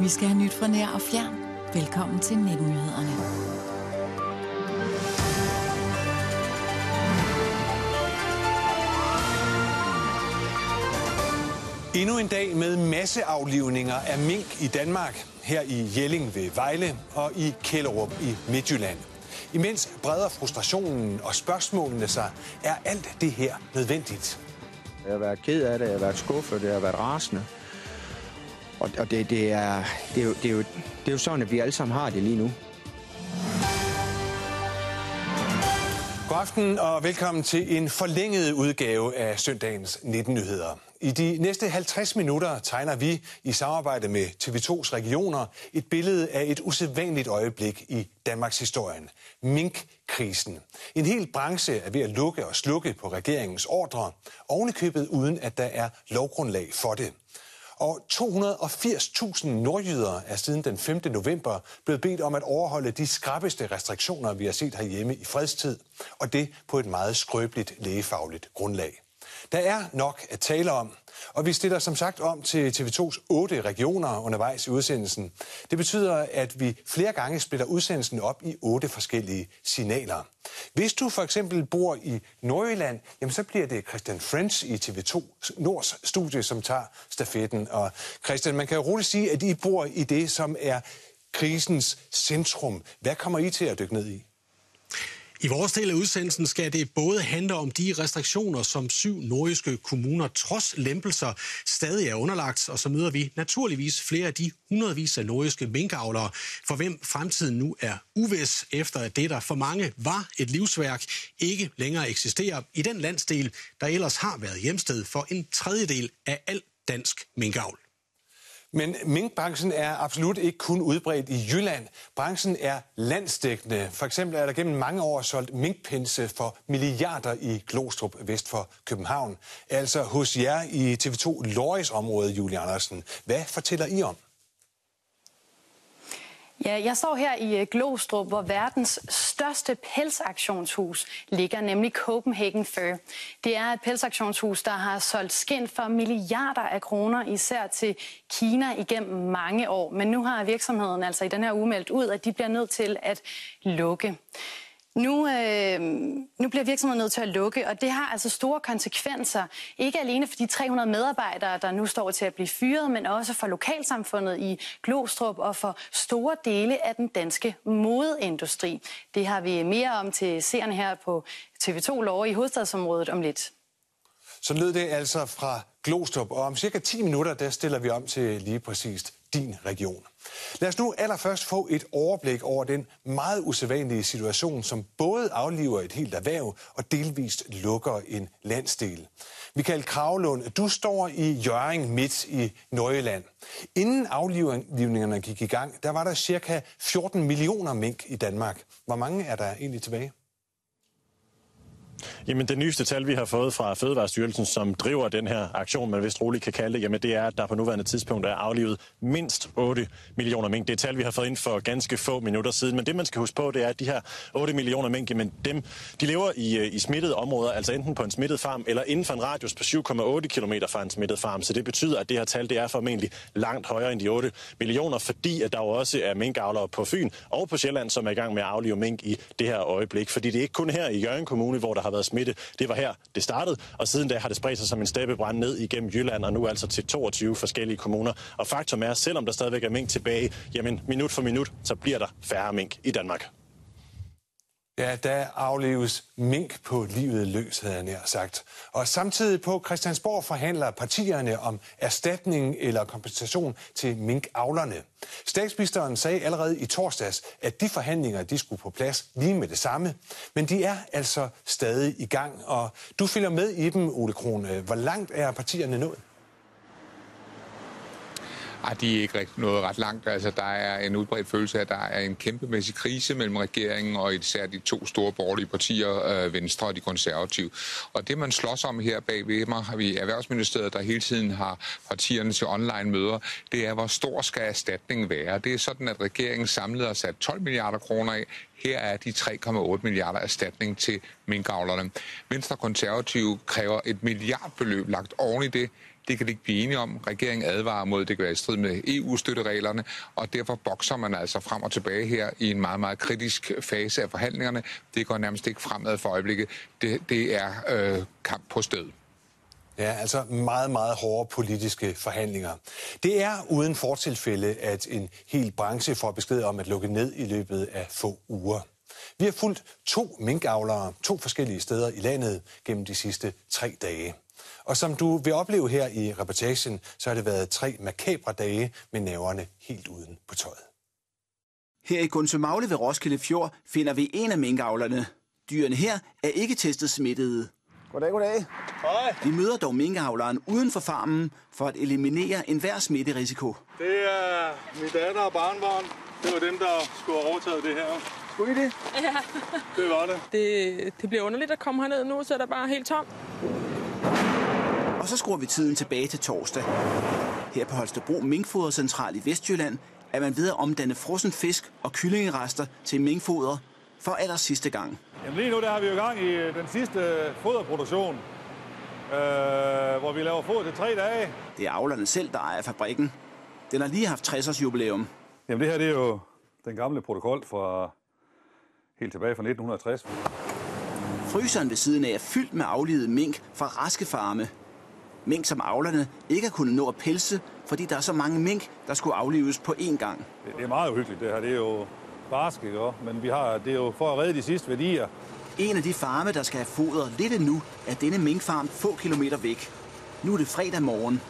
Vi skal have nyt fra nær og fjern. Velkommen til 19-nyhederne. Endnu en dag med masseaflivninger af mink i Danmark, her i Jelling ved Vejle og i Kælderup i Midtjylland. Imens breder frustrationen og spørgsmålene sig, er alt det her nødvendigt? Jeg har været ked af det, jeg har været skuffet, jeg har været rasende. Og, og det, det, er, det, er jo, det, er jo, det er jo sådan, at vi alle sammen har det lige nu. God aften og velkommen til en forlænget udgave af søndagens 19 nyheder. I de næste 50 minutter tegner vi i samarbejde med TV2's regioner et billede af et usædvanligt øjeblik i Danmarks historien. Minkkrisen. En hel branche er ved at lukke og slukke på regeringens ordre, ovenikøbet uden at der er lovgrundlag for det. Og 280.000 nordjyder er siden den 5. november blevet bedt om at overholde de skrappeste restriktioner, vi har set herhjemme i fredstid, og det på et meget skrøbeligt lægefagligt grundlag. Der er nok at tale om, og vi stiller som sagt om til TV2's otte regioner undervejs i udsendelsen. Det betyder, at vi flere gange splitter udsendelsen op i otte forskellige signaler. Hvis du for eksempel bor i Nordjylland, jamen så bliver det Christian French i TV2 Nords studie, som tager stafetten. Og Christian, man kan jo roligt sige, at I bor i det, som er krisens centrum. Hvad kommer I til at dykke ned i? I vores del af udsendelsen skal det både handle om de restriktioner, som syv nordjyske kommuner trods lempelser stadig er underlagt, og så møder vi naturligvis flere af de hundredvis af nordjyske minkavlere, for hvem fremtiden nu er uvis, efter at det, der for mange var et livsværk, ikke længere eksisterer i den landsdel, der ellers har været hjemsted for en tredjedel af al dansk minkavl. Men minkbranchen er absolut ikke kun udbredt i Jylland. Branchen er landsdækkende. For eksempel er der gennem mange år solgt minkpinse for milliarder i Glostrup vest for København. Altså hos jer i TV2 Lorges område, Julie Andersen. Hvad fortæller I om? Ja, jeg står her i øh, Glostrup, hvor verdens største pelsaktionshus ligger, nemlig Copenhagen Fur. Det er et pelsaktionshus, der har solgt skind for milliarder af kroner, især til Kina igennem mange år. Men nu har virksomheden altså i den her uge meldt ud, at de bliver nødt til at lukke. Nu, øh, nu bliver virksomheden nødt til at lukke, og det har altså store konsekvenser. Ikke alene for de 300 medarbejdere, der nu står til at blive fyret, men også for lokalsamfundet i Glostrup og for store dele af den danske modeindustri. Det har vi mere om til seerne her på TV2 Lov i hovedstadsområdet om lidt. Så lød det altså fra Glostrup, og om cirka 10 minutter, der stiller vi om til lige præcist din region. Lad os nu allerførst få et overblik over den meget usædvanlige situation, som både afliver et helt erhverv og delvist lukker en landsdel. Michael Kravlund, du står i Jøring midt i Nøjeland. Inden aflivningerne gik i gang, der var der cirka 14 millioner mink i Danmark. Hvor mange er der egentlig tilbage? Jamen det nyeste tal, vi har fået fra Fødevarestyrelsen, som driver den her aktion, man vist roligt kan kalde det, jamen det er, at der på nuværende tidspunkt er aflivet mindst 8 millioner mink. Det er et tal, vi har fået ind for ganske få minutter siden. Men det, man skal huske på, det er, at de her 8 millioner mink, jamen dem, de lever i, øh, i smittede områder, altså enten på en smittet farm, eller inden for en radius på 7,8 km fra en smittet farm. Så det betyder, at det her tal, det er formentlig langt højere end de 8 millioner, fordi at der jo også er minkavlere på Fyn og på Sjælland, som er i gang med at aflive mink i det her øjeblik. Fordi det er ikke kun her i Jørgen Kommune, hvor der har været smitte smitte. Det var her, det startede, og siden da har det spredt sig som en steppebrand ned igennem Jylland, og nu altså til 22 forskellige kommuner. Og faktum er, selvom der stadigvæk er mink tilbage, jamen minut for minut, så bliver der færre mink i Danmark. Ja, der afleves mink på livet løs, havde jeg nær sagt. Og samtidig på Christiansborg forhandler partierne om erstatning eller kompensation til minkavlerne. Statsministeren sagde allerede i torsdags, at de forhandlinger de skulle på plads lige med det samme. Men de er altså stadig i gang, og du følger med i dem, Ole Kron. Hvor langt er partierne nået? Ej, de er ikke rigtig noget ret langt. Altså, der er en udbredt følelse af, at der er en kæmpemæssig krise mellem regeringen og især de to store borgerlige partier, øh, Venstre og de konservative. Og det, man slås om her bagved mig, har vi Erhvervsministeriet, der hele tiden har partierne til online-møder, det er, hvor stor skal erstatningen være. Det er sådan, at regeringen samlet har sat 12 milliarder kroner af. Her er de 3,8 milliarder erstatning til minkavlerne. Venstre konservative kræver et milliardbeløb lagt oven i det det kan de ikke blive enige om. Regeringen advarer mod, det kan være i strid med EU-støttereglerne, og derfor bokser man altså frem og tilbage her i en meget, meget kritisk fase af forhandlingerne. Det går nærmest ikke fremad for øjeblikket. Det, det er øh, kamp på sted. Ja, altså meget, meget hårde politiske forhandlinger. Det er uden fortilfælde, at en hel branche får besked om at lukke ned i løbet af få uger. Vi har fulgt to minkavlere to forskellige steder i landet gennem de sidste tre dage. Og som du vil opleve her i reportagen, så har det været tre makabre dage med næverne helt uden på tøjet. Her i Gunsømagle ved Roskilde Fjord finder vi en af minkavlerne. Dyrene her er ikke testet smittede. Goddag, goddag. Hej. Vi møder dog minkavleren uden for farmen for at eliminere enhver smitterisiko. Det er min datter og barnbarn. Det var dem, der skulle have overtaget det her. Skulle I det? Ja. Det var det. det. Det bliver underligt at komme herned nu, så er der bare helt tom. Og så skruer vi tiden tilbage til torsdag. Her på Holstebro Minkfodercentral i Vestjylland er man ved at omdanne frossen fisk og kyllingerester til minkfoder for aller sidste gang. Jamen lige nu der har vi jo gang i den sidste foderproduktion, øh, hvor vi laver foder til tre dage. Det er avlerne selv, der ejer fabrikken. Den har lige haft 60-års jubilæum. Jamen det her det er jo den gamle protokol fra helt tilbage fra 1960. Fryseren ved siden af er fyldt med aflivede mink fra raske farme. Mink, som avlerne ikke har kunnet nå at pelse, fordi der er så mange mink, der skulle aflives på én gang. Det, det er meget uhyggeligt det her. Det er jo barsk, ikke? Men vi har, det er jo for at redde de sidste værdier. En af de farme, der skal have foder lidt nu, er denne minkfarm få kilometer væk. Nu er det fredag morgen.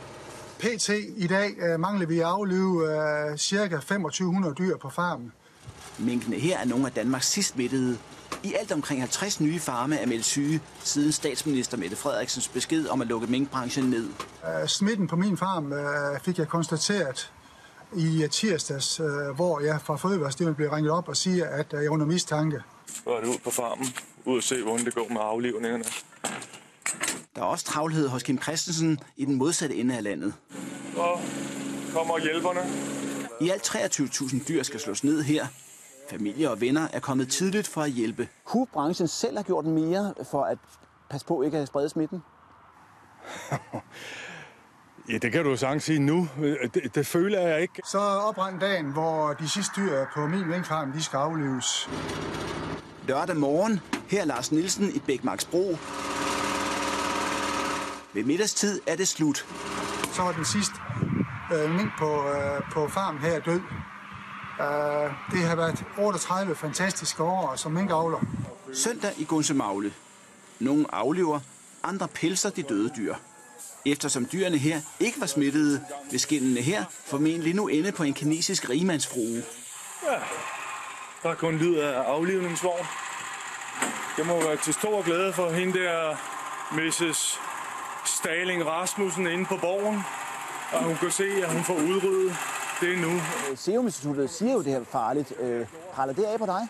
PT i dag øh, mangler vi at aflive øh, ca. 2500 dyr på farmen. Minkene her er nogle af Danmarks sidst smittede. I alt omkring 50 nye farme er meldt syge, siden statsminister Mette Frederiksens besked om at lukke minkbranchen ned. Øh, smitten på min farm øh, fik jeg konstateret i tirsdags, øh, hvor jeg fra Fødevarestyrelsen blev ringet op og siger, at jeg er under mistanke. Så er det ud på farmen, ud og se, hvordan det går med aflivningerne. Der er også travlhed hos Kim Christensen i den modsatte ende af landet. Og kommer hjælperne. I alt 23.000 dyr skal slås ned her. Familie og venner er kommet tidligt for at hjælpe. Kunne branchen selv have gjort mere for at passe på ikke at sprede smitten? ja, det kan du jo sagtens sige nu. Det, det føler jeg ikke. Så oprandt dagen, hvor de sidste dyr på min minkfarm, de skal aflives. Lørdag morgen, her er Lars Nielsen i Bækmarksbro. Ved middagstid er det slut. Så var den sidste øh, mink på, øh, på farmen her død. Uh, det har været 38 fantastiske år som minkavler. Søndag i Gunsemagle. Nogle aflever, andre pelser de døde dyr. Eftersom dyrene her ikke var smittede, vil skindene her formentlig nu ende på en kinesisk rigmandsfrue. Ja, der er kun lyd af aflivningsvogn. Det må være til stor glæde for hende der, Mrs. Staling Rasmussen inde på borgen. Og hun kan se, at hun får udryddet det nu. Serum Instituttet siger jo, det her er farligt. Øh, praller det af på dig?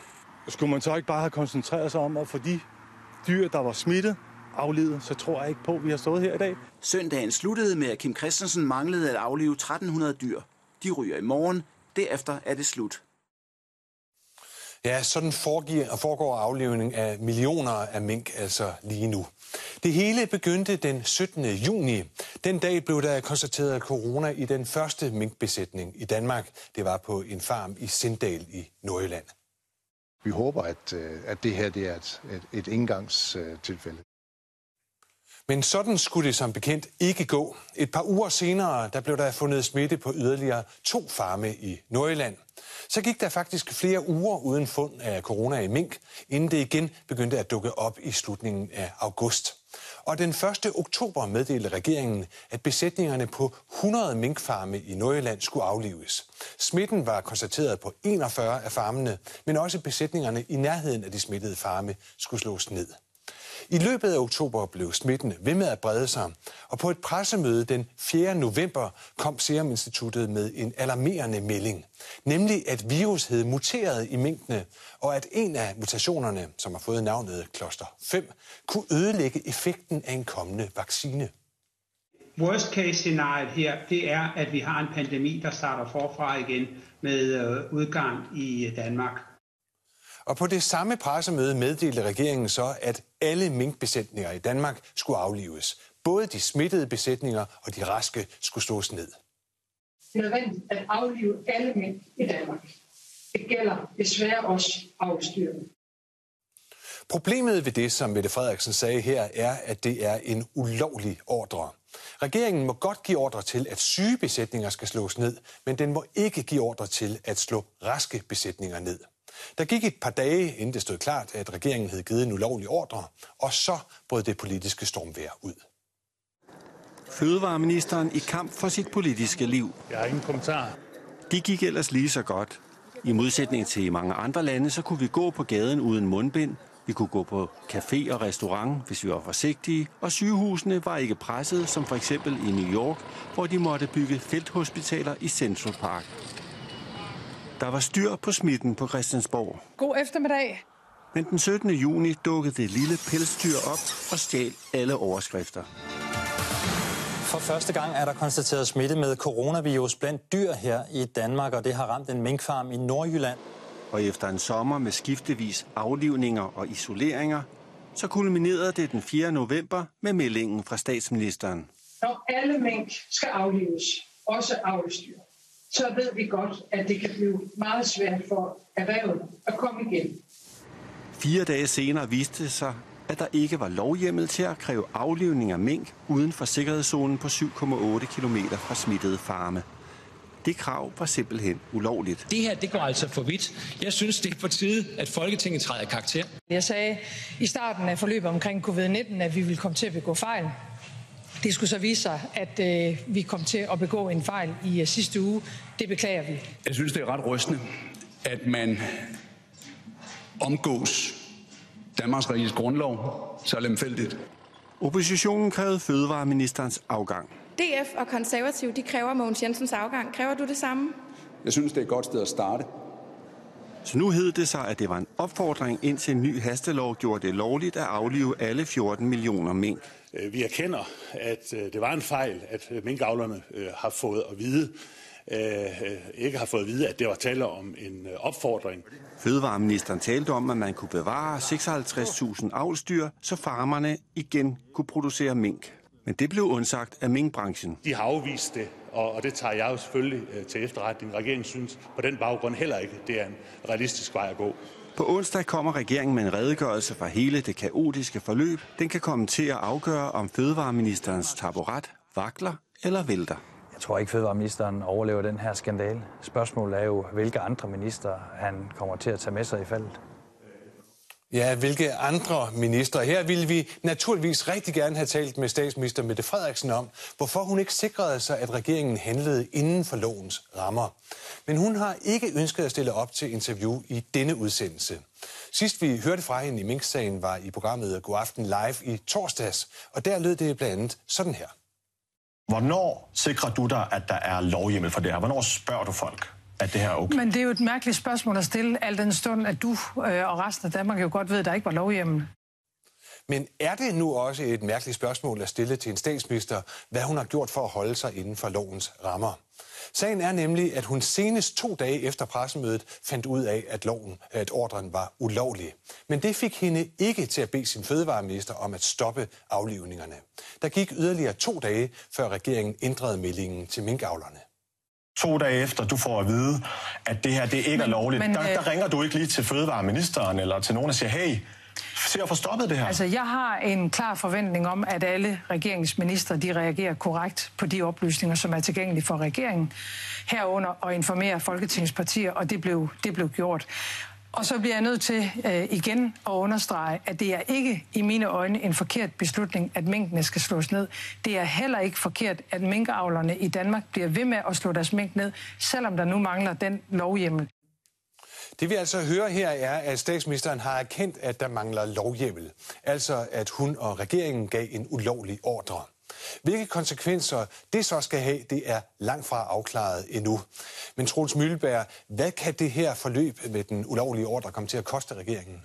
Skulle man så ikke bare have koncentreret sig om at få de dyr, der var smittet, aflivet, så tror jeg ikke på, at vi har stået her i dag. Søndagen sluttede med, at Kim Christensen manglede at aflive 1300 dyr. De ryger i morgen. Derefter er det slut. Ja, sådan foregår, foregår aflivning af millioner af mink altså lige nu. Det hele begyndte den 17. juni. Den dag blev der konstateret corona i den første minkbesætning i Danmark. Det var på en farm i Sindal i Nordjylland. Vi håber, at, at det her det er et, et, et indgangstilfælde. Men sådan skulle det som bekendt ikke gå. Et par uger senere der blev der fundet smitte på yderligere to farme i Nordjylland. Så gik der faktisk flere uger uden fund af corona i mink, inden det igen begyndte at dukke op i slutningen af august. Og den 1. oktober meddelte regeringen, at besætningerne på 100 minkfarme i Nordjylland skulle aflives. Smitten var konstateret på 41 af farmene, men også besætningerne i nærheden af de smittede farme skulle slås ned. I løbet af oktober blev smitten ved med at brede sig, og på et pressemøde den 4. november kom Serum Instituttet med en alarmerende melding. Nemlig at virus havde muteret i minkene, og at en af mutationerne, som har fået navnet kloster 5, kunne ødelægge effekten af en kommende vaccine. Worst case scenariet her, det er, at vi har en pandemi, der starter forfra igen med øh, udgang i øh, Danmark. Og på det samme pressemøde meddelte regeringen så, at alle minkbesætninger i Danmark skulle aflives. både de smittede besætninger og de raske skulle slås ned. Det er nødvendigt at aflive alle mænd i Danmark. Det gælder desværre også afstyrene. Problemet ved det, som Mette Frederiksen sagde her, er, at det er en ulovlig ordre. Regeringen må godt give ordre til, at syge besætninger skal slås ned, men den må ikke give ordre til at slå raske besætninger ned. Der gik et par dage, inden det stod klart, at regeringen havde givet en ulovlig ordre, og så brød det politiske stormvejr ud. Fødevareministeren i kamp for sit politiske liv. Jeg har ingen kommentar. De gik ellers lige så godt. I modsætning til mange andre lande, så kunne vi gå på gaden uden mundbind, vi kunne gå på café og restaurant, hvis vi var forsigtige, og sygehusene var ikke presset, som for eksempel i New York, hvor de måtte bygge felthospitaler i Central Park. Der var styr på smitten på Christiansborg. God eftermiddag. Men den 17. juni dukkede det lille pelsdyr op og stjal alle overskrifter. For første gang er der konstateret smitte med coronavirus blandt dyr her i Danmark, og det har ramt en minkfarm i Nordjylland. Og efter en sommer med skiftevis aflivninger og isoleringer, så kulminerede det den 4. november med meldingen fra statsministeren. Når alle mink skal aflives, også avlstyr, så ved vi godt, at det kan blive meget svært for erhvervet at komme igen. Fire dage senere viste det sig, at der ikke var lovhjemmel til at kræve aflivning af mink uden for sikkerhedszonen på 7,8 km fra smittede farme. Det krav var simpelthen ulovligt. Det her, det går altså for vidt. Jeg synes, det er på tide, at Folketinget træder karakter. Jeg sagde i starten af forløbet omkring covid-19, at vi ville komme til at begå fejl. Det skulle så vise sig, at øh, vi kom til at begå en fejl i uh, sidste uge. Det beklager vi. Jeg synes, det er ret rystende, at man omgås Danmarks Riges grundlov så lemfældigt. Oppositionen krævede fødevareministerens afgang. DF og konservativ, de kræver Mogens Jensens afgang. Kræver du det samme? Jeg synes, det er et godt sted at starte. Så nu hed det sig, at det var en opfordring indtil en ny hastelov gjorde det lovligt at aflive alle 14 millioner mink. Øh, vi erkender, at øh, det var en fejl, at øh, minkavlerne har fået at vide, ikke har fået at vide, at det var tale om en opfordring. Fødevareministeren talte om, at man kunne bevare 56.000 avlsdyr, så farmerne igen kunne producere mink. Men det blev undsagt af minkbranchen. De har afvist det, og, og det tager jeg jo selvfølgelig øh, til efterretning. Regeringen synes på den baggrund heller ikke, det er en realistisk vej at gå. På onsdag kommer regeringen med en redegørelse fra hele det kaotiske forløb. Den kan komme til at afgøre, om fødevareministerens taburet vakler eller vælter. Jeg tror ikke, fødevareministeren overlever den her skandale. Spørgsmålet er jo, hvilke andre minister han kommer til at tage med sig i faldet. Ja, hvilke andre ministre? Her ville vi naturligvis rigtig gerne have talt med statsminister Mette Frederiksen om, hvorfor hun ikke sikrede sig, at regeringen handlede inden for lovens rammer. Men hun har ikke ønsket at stille op til interview i denne udsendelse. Sidst vi hørte fra hende i Mink-sagen var i programmet God Aften Live i torsdags, og der lød det blandt andet sådan her. Hvornår sikrer du dig, at der er lovhjemmel for det her? Hvornår spørger du folk? At det her er okay. Men det er jo et mærkeligt spørgsmål at stille, al den stund, at du øh, og resten af Danmark jo godt ved, at der ikke var lovhjemmel. Men er det nu også et mærkeligt spørgsmål at stille til en statsminister, hvad hun har gjort for at holde sig inden for lovens rammer? Sagen er nemlig, at hun senest to dage efter pressemødet fandt ud af, at loven, at ordren var ulovlig. Men det fik hende ikke til at bede sin fødevareminister om at stoppe aflivningerne. Der gik yderligere to dage, før regeringen ændrede meldingen til minkavlerne to dage efter, du får at vide, at det her det ikke men, er lovligt, men, der, der øh, ringer du ikke lige til fødevareministeren eller til nogen og siger, hey, se at få stoppet det her? Altså, jeg har en klar forventning om, at alle regeringsministre de reagerer korrekt på de oplysninger, som er tilgængelige for regeringen, herunder og informere Folketingets partier, og det blev, det blev gjort. Og så bliver jeg nødt til øh, igen at understrege, at det er ikke i mine øjne en forkert beslutning, at minkene skal slås ned. Det er heller ikke forkert, at minkavlerne i Danmark bliver ved med at slå deres mink ned, selvom der nu mangler den lovhjemmel. Det vi altså hører her er, at statsministeren har erkendt, at der mangler lovhjemmel. Altså at hun og regeringen gav en ulovlig ordre. Hvilke konsekvenser det så skal have, det er langt fra afklaret endnu. Men Troels Mølleberg, hvad kan det her forløb med den ulovlige ordre komme til at koste regeringen?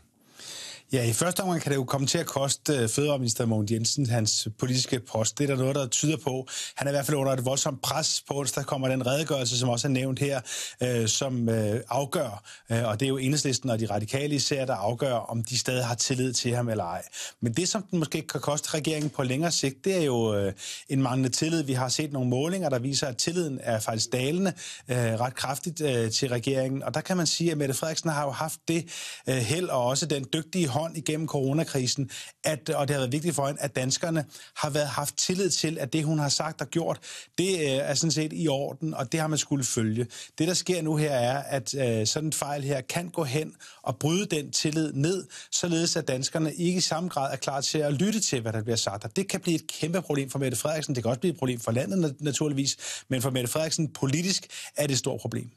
Ja, i første omgang kan det jo komme til at koste øh, Fødevareminister Mogens Jensen hans politiske post. Det er der noget, der tyder på. Han er i hvert fald under et voldsomt pres på onsdag kommer den redegørelse, som også er nævnt her, øh, som øh, afgør, øh, og det er jo enhedslisten og de radikale især, der afgør, om de stadig har tillid til ham eller ej. Men det, som den måske kan koste regeringen på længere sigt, det er jo øh, en manglende tillid. Vi har set nogle målinger, der viser, at tilliden er faktisk dalende øh, ret kraftigt øh, til regeringen. Og der kan man sige, at Mette Frederiksen har jo haft det øh, held og også den dygtige hånd igennem coronakrisen, at, og det har været vigtigt for hende, at danskerne har været, haft tillid til, at det, hun har sagt og gjort, det øh, er sådan set i orden, og det har man skulle følge. Det, der sker nu her, er, at øh, sådan en fejl her kan gå hen og bryde den tillid ned, således at danskerne ikke i samme grad er klar til at lytte til, hvad der bliver sagt. Og det kan blive et kæmpe problem for Mette Frederiksen. Det kan også blive et problem for landet naturligvis, men for Mette Frederiksen politisk er det et stort problem.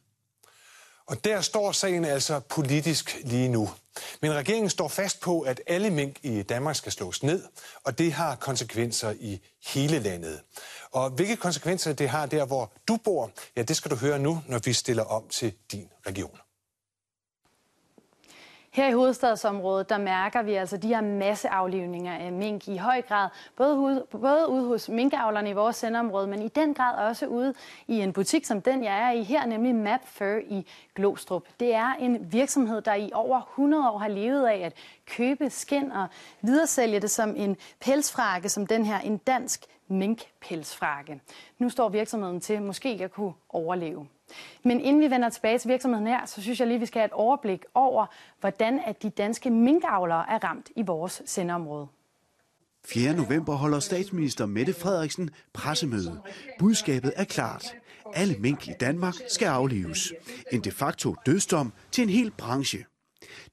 Og der står sagen altså politisk lige nu. Men regeringen står fast på, at alle mink i Danmark skal slås ned, og det har konsekvenser i hele landet. Og hvilke konsekvenser det har der, hvor du bor, ja, det skal du høre nu, når vi stiller om til din region. Her i hovedstadsområdet, der mærker vi altså de her masseaflivninger af mink i høj grad, både, ude, både ude hos minkavlerne i vores sendeområde, men i den grad også ude i en butik som den, jeg er i her, nemlig Map Fur i Glostrup. Det er en virksomhed, der i over 100 år har levet af at købe skin og videresælge det som en pelsfrakke, som den her, en dansk minkpelsfrakke. Nu står virksomheden til måske at kunne overleve. Men inden vi vender tilbage til virksomheden her, så synes jeg lige, vi skal have et overblik over, hvordan at de danske minkavlere er ramt i vores sendeområde. 4. november holder statsminister Mette Frederiksen pressemøde. Budskabet er klart. Alle mink i Danmark skal aflives. En de facto dødsdom til en hel branche.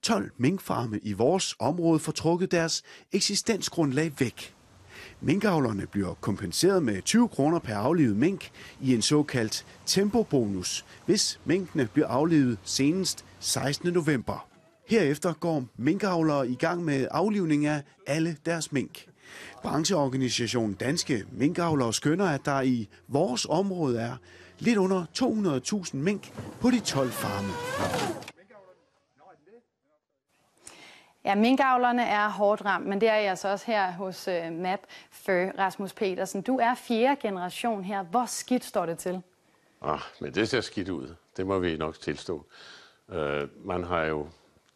12 minkfarme i vores område får trukket deres eksistensgrundlag væk. Minkavlerne bliver kompenseret med 20 kroner per aflivet mink i en såkaldt tempobonus, hvis minkene bliver aflivet senest 16. november. Herefter går minkavlere i gang med aflivning af alle deres mink. Brancheorganisationen Danske Minkavlere skønner, at der i vores område er lidt under 200.000 mink på de 12 farme. Ja, minkavlerne er hårdt ramt, men det er jeg altså også her hos øh, uh, MAP for Rasmus Petersen. Du er fjerde generation her. Hvor skidt står det til? Ah, men det ser skidt ud. Det må vi nok tilstå. Uh, man har jo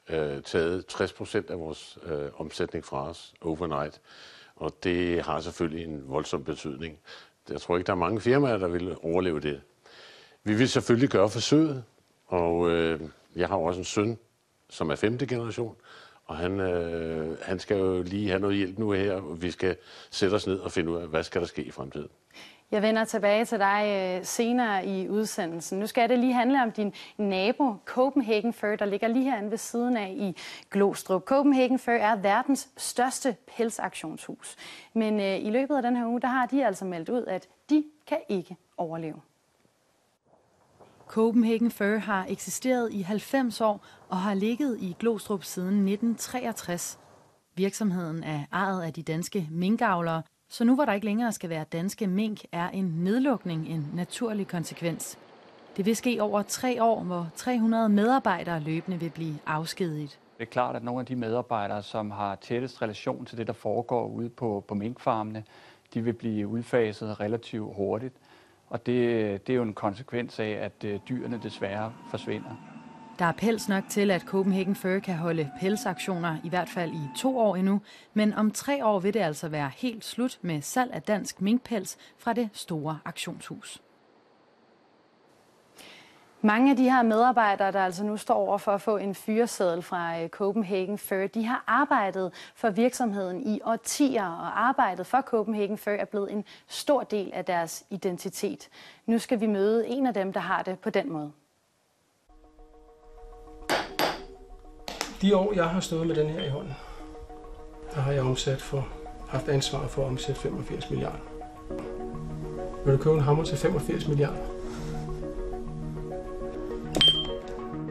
uh, taget 60 procent af vores uh, omsætning fra os overnight, og det har selvfølgelig en voldsom betydning. Jeg tror ikke, der er mange firmaer, der vil overleve det. Vi vil selvfølgelig gøre forsøget, og uh, jeg har også en søn, som er femte generation, og han, øh, han skal jo lige have noget hjælp nu her, og vi skal sætte os ned og finde ud af, hvad skal der ske i fremtiden. Jeg vender tilbage til dig øh, senere i udsendelsen. Nu skal det lige handle om din nabo, Copenhagen Fur, der ligger lige herinde ved siden af i Glostrup. Copenhagen Fur er verdens største pelsaktionshus. Men øh, i løbet af den her uge, der har de altså meldt ud, at de kan ikke overleve. Copenhagen Fur har eksisteret i 90 år og har ligget i Glostrup siden 1963. Virksomheden er ejet af de danske minkavlere, så nu hvor der ikke længere skal være danske mink, er en nedlukning en naturlig konsekvens. Det vil ske over tre år, hvor 300 medarbejdere løbende vil blive afskediget. Det er klart, at nogle af de medarbejdere, som har tættest relation til det, der foregår ude på, på minkfarmene, de vil blive udfaset relativt hurtigt. Og det, det er jo en konsekvens af, at øh, dyrene desværre forsvinder. Der er pels nok til, at Copenhagen Fur kan holde pelsaktioner i hvert fald i to år endnu, men om tre år vil det altså være helt slut med salg af dansk minkpels fra det store aktionshus. Mange af de her medarbejdere, der altså nu står over for at få en fyreseddel fra øh, Copenhagen Fur, de har arbejdet for virksomheden i årtier, og arbejdet for Copenhagen Fur er blevet en stor del af deres identitet. Nu skal vi møde en af dem, der har det på den måde. De år, jeg har stået med den her i hånden, der har jeg omsat for, haft ansvar for at omsætte 85 milliarder. Vil du købe en hammer til 85 milliarder?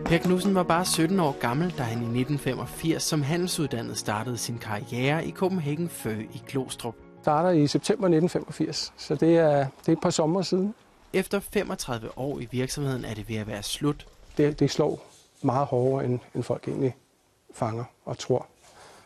Per Knudsen var bare 17 år gammel, da han i 1985 som handelsuddannet startede sin karriere i Copenhagen Fur i Glostrup. Starter i september 1985, så det er, det er et par sommer siden. Efter 35 år i virksomheden er det ved at være slut. Det, det slår meget hårdere, end, end folk egentlig fanger og tror.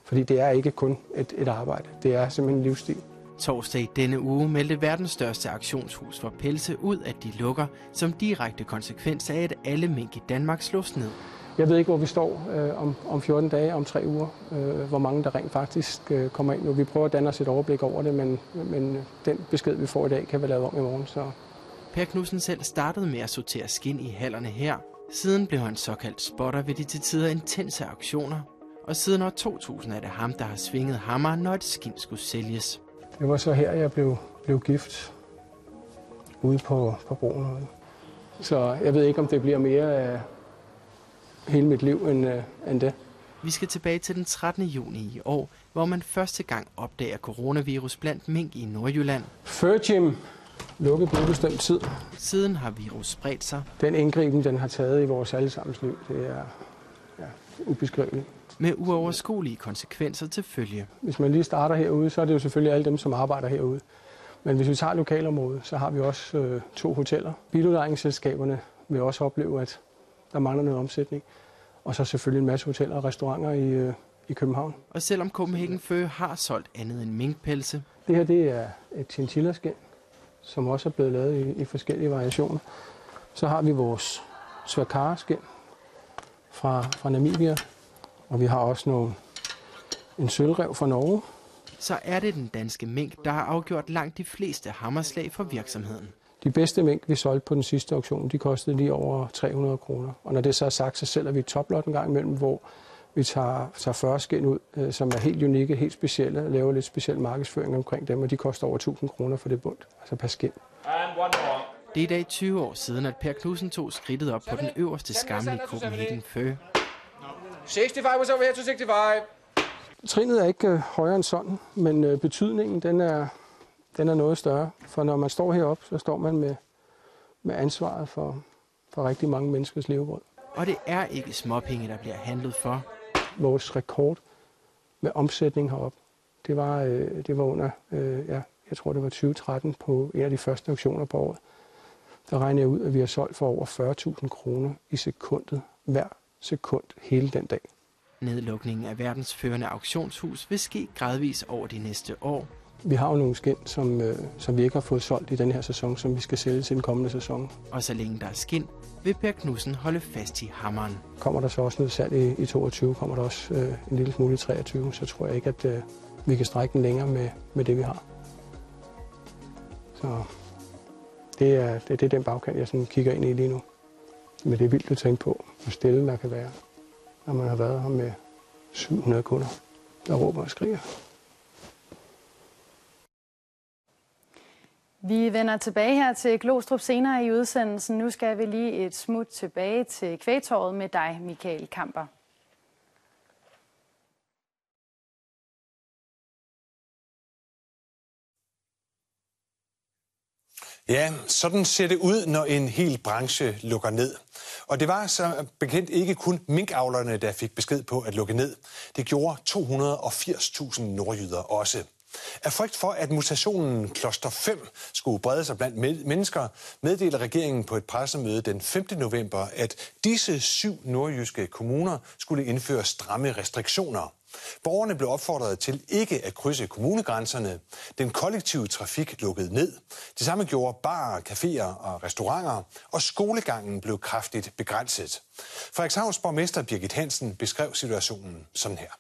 Fordi det er ikke kun et, et arbejde, det er simpelthen en livsstil. Torsdag denne uge meldte verdens største auktionshus for pelse ud, at de lukker, som direkte konsekvens af, at alle mink i Danmark slås ned. Jeg ved ikke, hvor vi står øh, om, om 14 dage, om tre uger, øh, hvor mange der rent faktisk øh, kommer ind nu. Vi prøver at danne os et overblik over det, men, men den besked, vi får i dag, kan vi lave om i morgen. Så. Per Knudsen selv startede med at sortere skin i hallerne her. Siden blev han såkaldt spotter ved de til tider intense auktioner. Og siden år 2000 er det ham, der har svinget hammer, når et skin skulle sælges. Det var så her, jeg blev, blev gift ude på, på broen. Så jeg ved ikke, om det bliver mere af hele mit liv end, uh, end det. Vi skal tilbage til den 13. juni i år, hvor man første gang opdager coronavirus blandt mink i Nordjylland. Før Jim lukket på ubestemt tid. Siden har virus spredt sig. Den indgriben, den har taget i vores allesammens liv, det er ja, ubeskriveligt. Med uoverskuelige konsekvenser til følge. Hvis man lige starter herude, så er det jo selvfølgelig alle dem, som arbejder herude. Men hvis vi tager lokalområdet, så har vi også øh, to hoteller. Biludlejningsselskaberne vil også opleve, at der mangler noget omsætning. Og så selvfølgelig en masse hoteller og restauranter i, øh, i København. Og selvom Copenhagen Fur har solgt andet end minkpelse. Det her det er et chinchilla-skin, som også er blevet lavet i, i forskellige variationer. Så har vi vores svakara-skin fra, fra Namibia. Og vi har også nogle, en sølvrev fra Norge. Så er det den danske mink, der har afgjort langt de fleste hammerslag for virksomheden. De bedste mink, vi solgte på den sidste auktion, de kostede lige over 300 kroner. Og når det så er sagt, så sælger vi toplot en gang imellem, hvor vi tager, tager 40 skin ud, øh, som er helt unikke, helt specielle, og laver lidt speciel markedsføring omkring dem, og de koster over 1000 kroner for det bund, altså per skin. Det er i dag 20 år siden, at Per Knudsen tog skridtet op på den øverste skamme i Copenhagen Fur. 65 was over here to 65. Trinet er ikke øh, højere end sådan, men øh, betydningen den er, den er noget større. For når man står heroppe, så står man med, med ansvaret for, for rigtig mange menneskers levebrød. Og det er ikke småpenge, der bliver handlet for. Vores rekord med omsætning heroppe, det var, øh, det var under, øh, ja, jeg tror det var 2013 på en af de første auktioner på året. Der regner jeg ud, at vi har solgt for over 40.000 kroner i sekundet hver sekund hele den dag. Nedlukningen af verdens førende auktionshus vil ske gradvis over de næste år. Vi har jo nogle skin, som, øh, som vi ikke har fået solgt i den her sæson, som vi skal sælge til den kommende sæson. Og så længe der er skin, vil Per Knudsen holde fast i hammeren. Kommer der så også noget salg i, i 22, kommer der også øh, en lille smule i 23, så tror jeg ikke, at øh, vi kan strække den længere med, med det, vi har. Så det er, det, det er den bagkant, jeg sådan kigger ind i lige nu. Men det er vildt at tænke på, hvor stille der kan være, når man har været her med 700 kunder, der råber og skriger. Vi vender tilbage her til Glostrup senere i udsendelsen. Nu skal vi lige et smut tilbage til kvægtåret med dig, Michael Kamper. Ja, sådan ser det ud, når en hel branche lukker ned. Og det var så bekendt ikke kun minkavlerne, der fik besked på at lukke ned. Det gjorde 280.000 nordjyder også. Af frygt for, at mutationen kloster 5 skulle brede sig blandt mennesker, meddeler regeringen på et pressemøde den 5. november, at disse syv nordjyske kommuner skulle indføre stramme restriktioner. Borgerne blev opfordret til ikke at krydse kommunegrænserne. Den kollektive trafik lukkede ned. Det samme gjorde barer, caféer og restauranter, og skolegangen blev kraftigt begrænset. Frederikshavns borgmester Birgit Hansen beskrev situationen sådan her.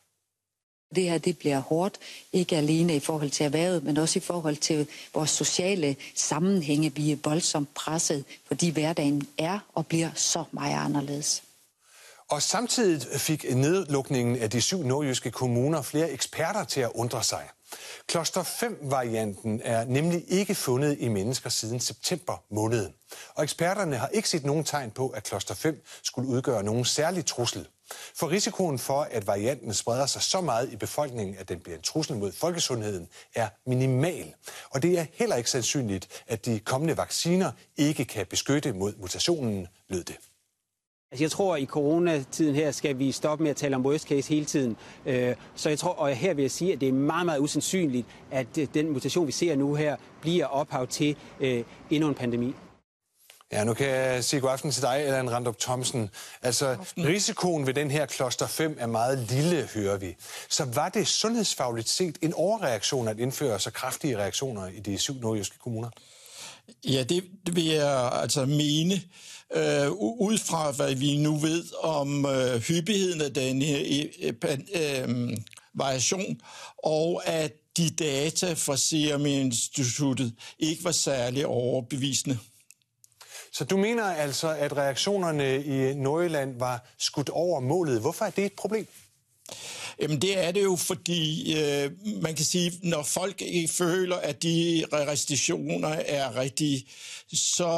Det her det bliver hårdt, ikke alene i forhold til erhvervet, men også i forhold til vores sociale sammenhænge. Vi er voldsomt presset, fordi hverdagen er og bliver så meget anderledes. Og samtidig fik nedlukningen af de syv nordjyske kommuner flere eksperter til at undre sig. Kloster 5-varianten er nemlig ikke fundet i mennesker siden september måned. Og eksperterne har ikke set nogen tegn på, at kloster 5 skulle udgøre nogen særlig trussel. For risikoen for, at varianten spreder sig så meget i befolkningen, at den bliver en trussel mod folkesundheden, er minimal. Og det er heller ikke sandsynligt, at de kommende vacciner ikke kan beskytte mod mutationen, lød det. Altså jeg tror, at i coronatiden her skal vi stoppe med at tale om worst case hele tiden. Øh, så jeg tror, og her vil jeg sige, at det er meget, meget usandsynligt, at øh, den mutation, vi ser nu her, bliver ophav til øh, endnu en pandemi. Ja, nu kan jeg sige god aften til dig, Allan Randrup Thomsen. Altså, risikoen ved den her kloster 5 er meget lille, hører vi. Så var det sundhedsfagligt set en overreaktion at indføre så kraftige reaktioner i de syv nordjyske kommuner? Ja, det, det vil jeg altså mene, øh, ud fra hvad vi nu ved om øh, hyppigheden af denne øh, øh, øh variation, og at de data fra Serum Instituttet ikke var særlig overbevisende. Så du mener altså, at reaktionerne i Nordjylland var skudt over målet. Hvorfor er det et problem? Jamen det er det jo, fordi øh, man kan sige, når folk ikke føler, at de restriktioner er rigtige, så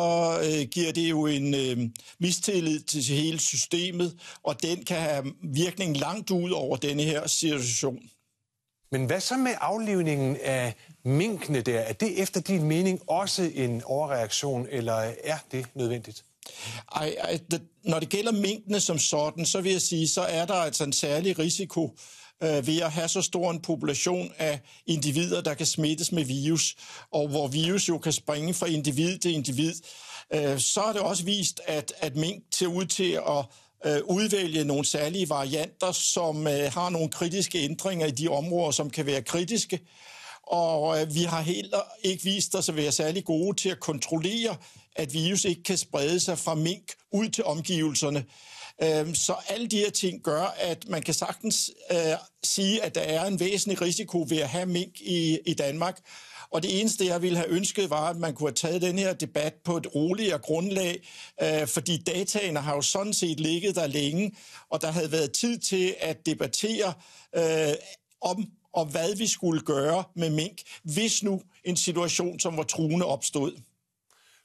øh, giver det jo en øh, mistillid til hele systemet, og den kan have virkning langt ud over denne her situation. Men hvad så med aflivningen af minkene der? Er det efter din mening også en overreaktion, eller er det nødvendigt? Ej, ej det, når det gælder minkene som sådan, så vil jeg sige, så er der altså en særlig risiko øh, ved at have så stor en population af individer, der kan smittes med virus, og hvor virus jo kan springe fra individ til individ. Øh, så er det også vist, at, at mink ser ud til at øh, udvælge nogle særlige varianter, som øh, har nogle kritiske ændringer i de områder, som kan være kritiske. Og øh, vi har heller ikke vist os at være særlig gode til at kontrollere, at virus ikke kan sprede sig fra mink ud til omgivelserne. Øhm, så alle de her ting gør, at man kan sagtens øh, sige, at der er en væsentlig risiko ved at have mink i, i Danmark. Og det eneste, jeg ville have ønsket, var, at man kunne have taget den her debat på et roligere grundlag, øh, fordi dataene har jo sådan set ligget der længe, og der havde været tid til at debattere øh, om og hvad vi skulle gøre med mink, hvis nu en situation, som var truende, opstod.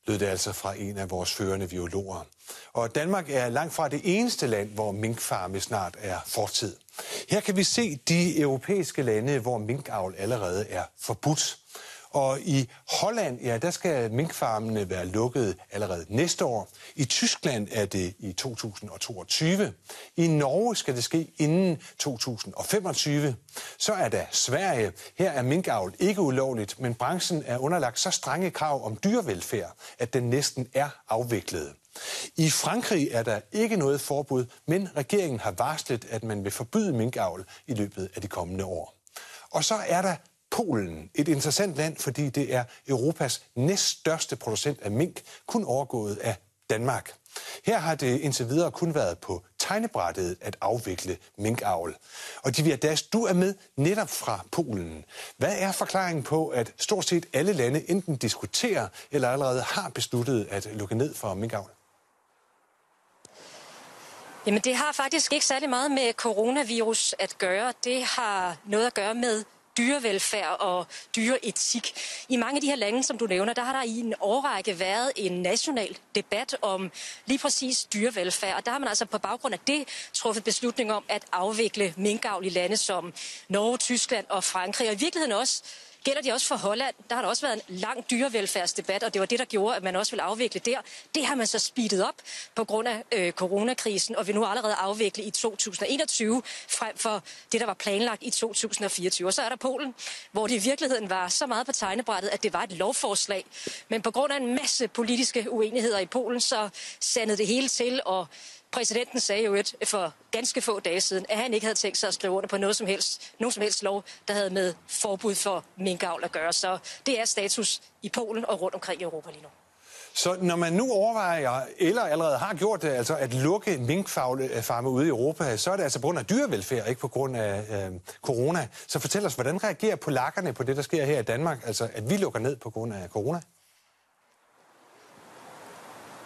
Lød det altså fra en af vores førende biologer. Og Danmark er langt fra det eneste land, hvor minkfarme snart er fortid. Her kan vi se de europæiske lande, hvor minkavl allerede er forbudt. Og i Holland, ja, der skal minkfarmene være lukket allerede næste år. I Tyskland er det i 2022. I Norge skal det ske inden 2025. Så er der Sverige. Her er minkavl ikke ulovligt, men branchen er underlagt så strenge krav om dyrevelfærd, at den næsten er afviklet. I Frankrig er der ikke noget forbud, men regeringen har varslet, at man vil forbyde minkavl i løbet af de kommende år. Og så er der Polen. Et interessant land, fordi det er Europas næststørste producent af mink, kun overgået af Danmark. Her har det indtil videre kun været på tegnebrættet at afvikle minkavl. Og Divya Das, du er med netop fra Polen. Hvad er forklaringen på, at stort set alle lande enten diskuterer eller allerede har besluttet at lukke ned for minkavl? Jamen det har faktisk ikke særlig meget med coronavirus at gøre. Det har noget at gøre med dyrevelfærd og dyreetik. I mange af de her lande, som du nævner, der har der i en årrække været en national debat om lige præcis dyrevelfærd. Og der har man altså på baggrund af det truffet beslutning om at afvikle minkavl i lande som Norge, Tyskland og Frankrig. Og i virkeligheden også Gælder det også for Holland? Der har der også været en lang dyrevelfærdsdebat, og det var det, der gjorde, at man også ville afvikle der. Det har man så speedet op på grund af øh, coronakrisen, og vil nu allerede afvikle i 2021, frem for det, der var planlagt i 2024. Og så er der Polen, hvor det i virkeligheden var så meget på tegnebrættet, at det var et lovforslag. Men på grund af en masse politiske uenigheder i Polen, så sandede det hele til, og Præsidenten sagde jo et for ganske få dage siden, at han ikke havde tænkt sig at skrive under på noget som helst, nogen som helst lov, der havde med forbud for minkavl at gøre. Så det er status i Polen og rundt omkring i Europa lige nu. Så når man nu overvejer, eller allerede har gjort det, altså at lukke minkfarme ude i Europa, så er det altså på grund af dyrevelfærd, ikke på grund af øh, corona. Så fortæl os, hvordan reagerer polakkerne på det, der sker her i Danmark, altså at vi lukker ned på grund af corona?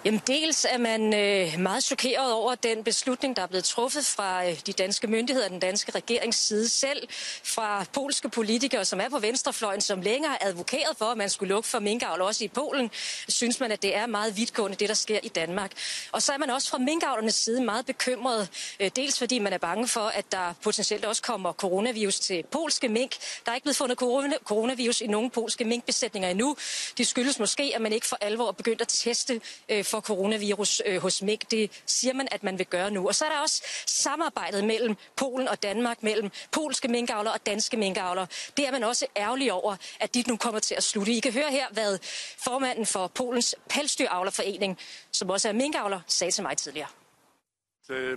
Jamen dels er man øh, meget chokeret over den beslutning, der er blevet truffet fra øh, de danske myndigheder og den danske regerings side selv, fra polske politikere, som er på venstrefløjen, som længere har advokeret for, at man skulle lukke for minkavl også i Polen, synes man, at det er meget vidtgående, det der sker i Danmark. Og så er man også fra minkavlernes side meget bekymret, øh, dels fordi man er bange for, at der potentielt også kommer coronavirus til polske mink. Der er ikke blevet fundet corona coronavirus i nogen polske minkbesætninger endnu. Det skyldes måske, at man ikke for alvor er begyndt at teste øh, for coronavirus øh, hos mink. Det siger man, at man vil gøre nu. Og så er der også samarbejdet mellem Polen og Danmark, mellem polske minkavlere og danske minkavlere. Det er man også ærgerlig over, at de nu kommer til at slutte. I kan høre her, hvad formanden for Polens pelsdyravlerforening, som også er minkavler, sagde til mig tidligere.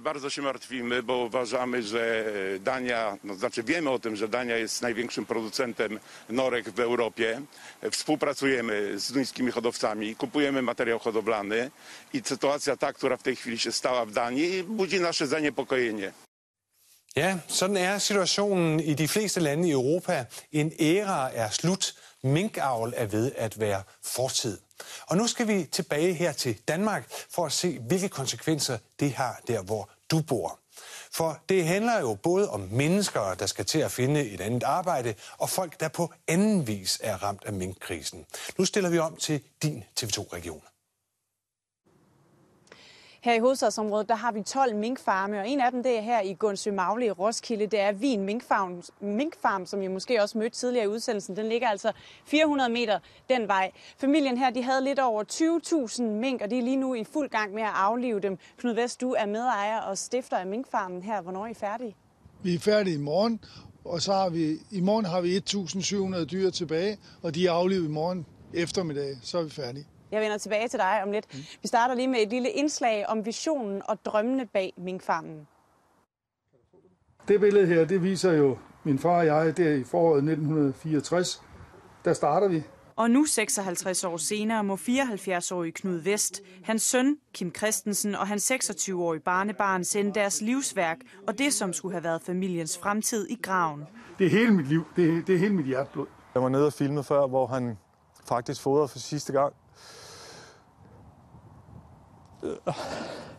Bardzo się martwimy, bo uważamy, że Dania, no znaczy wiemy o tym, że Dania jest największym producentem norek w Europie. Współpracujemy z duńskimi hodowcami, kupujemy materiał hodowlany i sytuacja ta, która w tej chwili się stała w Danii, budzi nasze zaniepokojenie. Ja, sådan er situationen i de fleste lande i Europa. En æra er slut. Minkavl er ved at være fortid. Og nu skal vi tilbage her til Danmark for at se, hvilke konsekvenser det har der, hvor du bor. For det handler jo både om mennesker, der skal til at finde et andet arbejde, og folk, der på anden vis er ramt af minkkrisen. Nu stiller vi om til din TV2-region. Her i hovedstadsområdet, der har vi 12 minkfarme, og en af dem det er her i Gunsø Magle i Roskilde. Det er Vin Minkfarm, Minkfarm, som I måske også mødte tidligere i udsendelsen. Den ligger altså 400 meter den vej. Familien her, de havde lidt over 20.000 mink, og de er lige nu i fuld gang med at aflive dem. Knud Vest, du er medejer og stifter af Minkfarmen her. Hvornår er I færdige? Vi er færdige i morgen, og så har vi, i morgen har vi 1.700 dyr tilbage, og de er aflivet i morgen eftermiddag. Så er vi færdige. Jeg vender tilbage til dig om lidt. Vi starter lige med et lille indslag om visionen og drømmene bag minkfarmen. Det billede her, det viser jo min far og jeg, der i foråret 1964. Der starter vi. Og nu 56 år senere må 74-årige Knud Vest, hans søn Kim Christensen og hans 26-årige barnebarn sende deres livsværk og det, som skulle have været familiens fremtid i graven. Det er hele mit liv. Det er, det er hele mit hjerteblod. Jeg var nede og filme før, hvor han faktisk fodrede for sidste gang.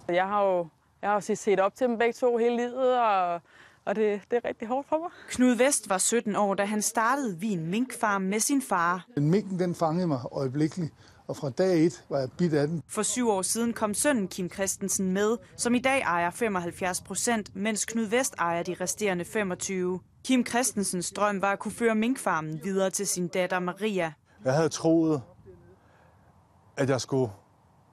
Jeg har jo jeg har jo set op til dem begge to hele livet, og, og det, det er rigtig hårdt for mig. Knud Vest var 17 år, da han startede Vin Minkfarm med sin far. Den minken, den fangede mig øjeblikkeligt, og fra dag et var jeg bit af den. For syv år siden kom sønnen Kim Christensen med, som i dag ejer 75 procent, mens Knud Vest ejer de resterende 25. Kim Christensens drøm var at kunne føre minkfarmen videre til sin datter Maria. Jeg havde troet, at jeg skulle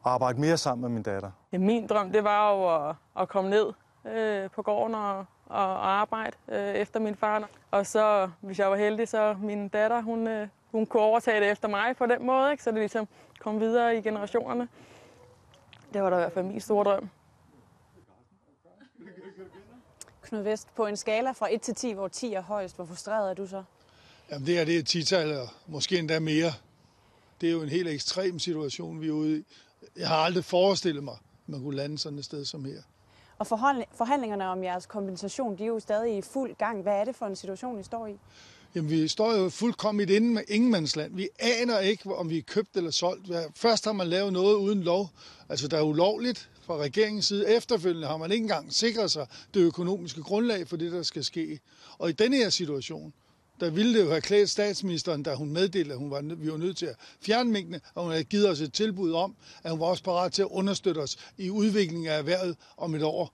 arbejde mere sammen med min datter. Ja, min drøm, det var jo at, at komme ned øh, på gården og, og arbejde øh, efter min far. Og så, hvis jeg var heldig, så min datter, hun, øh, hun kunne overtage det efter mig på den måde, ikke? så det ligesom kom videre i generationerne. Det var da i hvert fald min store drøm. Knud Vest, på en skala fra 1 til 10, hvor 10 er højst, hvor frustreret er du så? Jamen det er det er 10 og måske endda mere. Det er jo en helt ekstrem situation, vi er ude i. Jeg har aldrig forestillet mig, at man kunne lande sådan et sted som her. Og forhandlingerne om jeres kompensation, de er jo stadig i fuld gang. Hvad er det for en situation, I står i? Jamen, vi står jo fuldkommen i med ingenmandsland. Vi aner ikke, om vi er købt eller solgt. Først har man lavet noget uden lov, altså der er ulovligt fra regeringens side. Efterfølgende har man ikke engang sikret sig det økonomiske grundlag for det, der skal ske. Og i denne her situation, der ville det jo have klædt statsministeren, da hun meddelte, at hun var, vi var nødt til at fjerne mængdene, og hun havde givet os et tilbud om, at hun var også parat til at understøtte os i udviklingen af erhvervet om et år.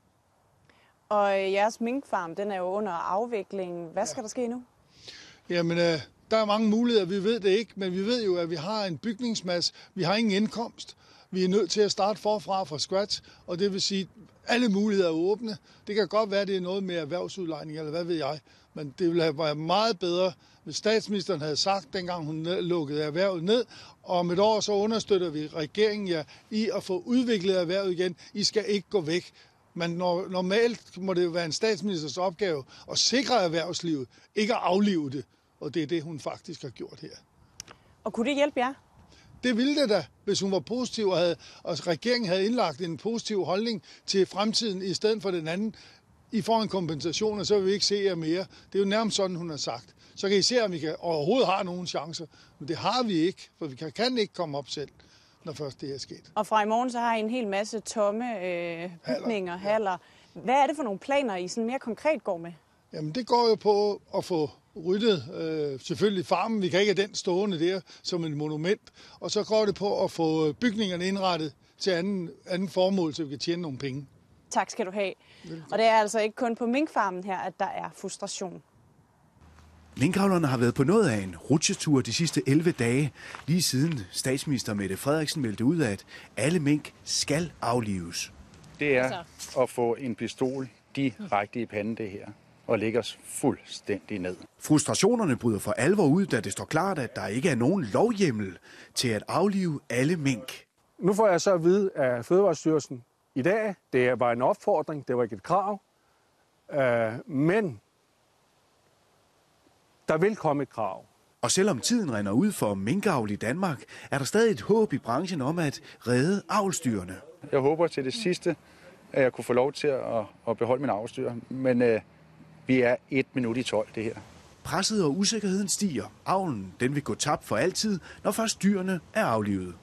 Og jeres minkfarm, den er jo under afvikling. Hvad skal ja. der ske nu? Jamen, øh, der er mange muligheder. Vi ved det ikke, men vi ved jo, at vi har en bygningsmasse. Vi har ingen indkomst. Vi er nødt til at starte forfra fra scratch, og det vil sige, at alle muligheder er åbne. Det kan godt være, at det er noget med erhvervsudlejning, eller hvad ved jeg. Men det ville have været meget bedre, hvis statsministeren havde sagt, dengang hun lukkede erhvervet ned, og om et år så understøtter vi regeringen ja, i at få udviklet erhvervet igen. I skal ikke gå væk. Men normalt må det jo være en statsministers opgave at sikre erhvervslivet, ikke at aflive det. Og det er det, hun faktisk har gjort her. Og kunne det hjælpe jer? Det ville det da, hvis hun var positiv, og, havde, og regeringen havde indlagt en positiv holdning til fremtiden i stedet for den anden. I får en kompensation, og så vil vi ikke se jer mere. Det er jo nærmest sådan, hun har sagt. Så kan I se, om vi kan, overhovedet har nogen chancer. Men det har vi ikke, for vi kan, kan ikke komme op selv, når først det er sket. Og fra i morgen, så har I en hel masse tomme øh, bygninger, haller. haller. Hvad er det for nogle planer, I sådan mere konkret går med? Jamen, det går jo på at få ryddet øh, selvfølgelig farmen. Vi kan ikke have den stående der som en monument. Og så går det på at få bygningerne indrettet til anden, anden formål, så vi kan tjene nogle penge. Tak skal du have. Og det er altså ikke kun på minkfarmen her, at der er frustration. Minkavlerne har været på noget af en rutsjetur de sidste 11 dage, lige siden statsminister Mette Frederiksen meldte ud af, at alle mink skal aflives. Det er at få en pistol direkte i panden, det her, og lægge os fuldstændig ned. Frustrationerne bryder for alvor ud, da det står klart, at der ikke er nogen lovhjemmel til at aflive alle mink. Nu får jeg så at vide af Fødevarestyrelsen i dag, det var en opfordring, det var ikke et krav, øh, men der vil komme et krav. Og selvom tiden render ud for minkavl i Danmark, er der stadig et håb i branchen om at redde avlstyrene. Jeg håber til det sidste, at jeg kunne få lov til at, at beholde min avlstyr, men øh, vi er et minut i 12 det her. Presset og usikkerheden stiger. Avlen den vil gå tabt for altid, når først dyrene er aflivet.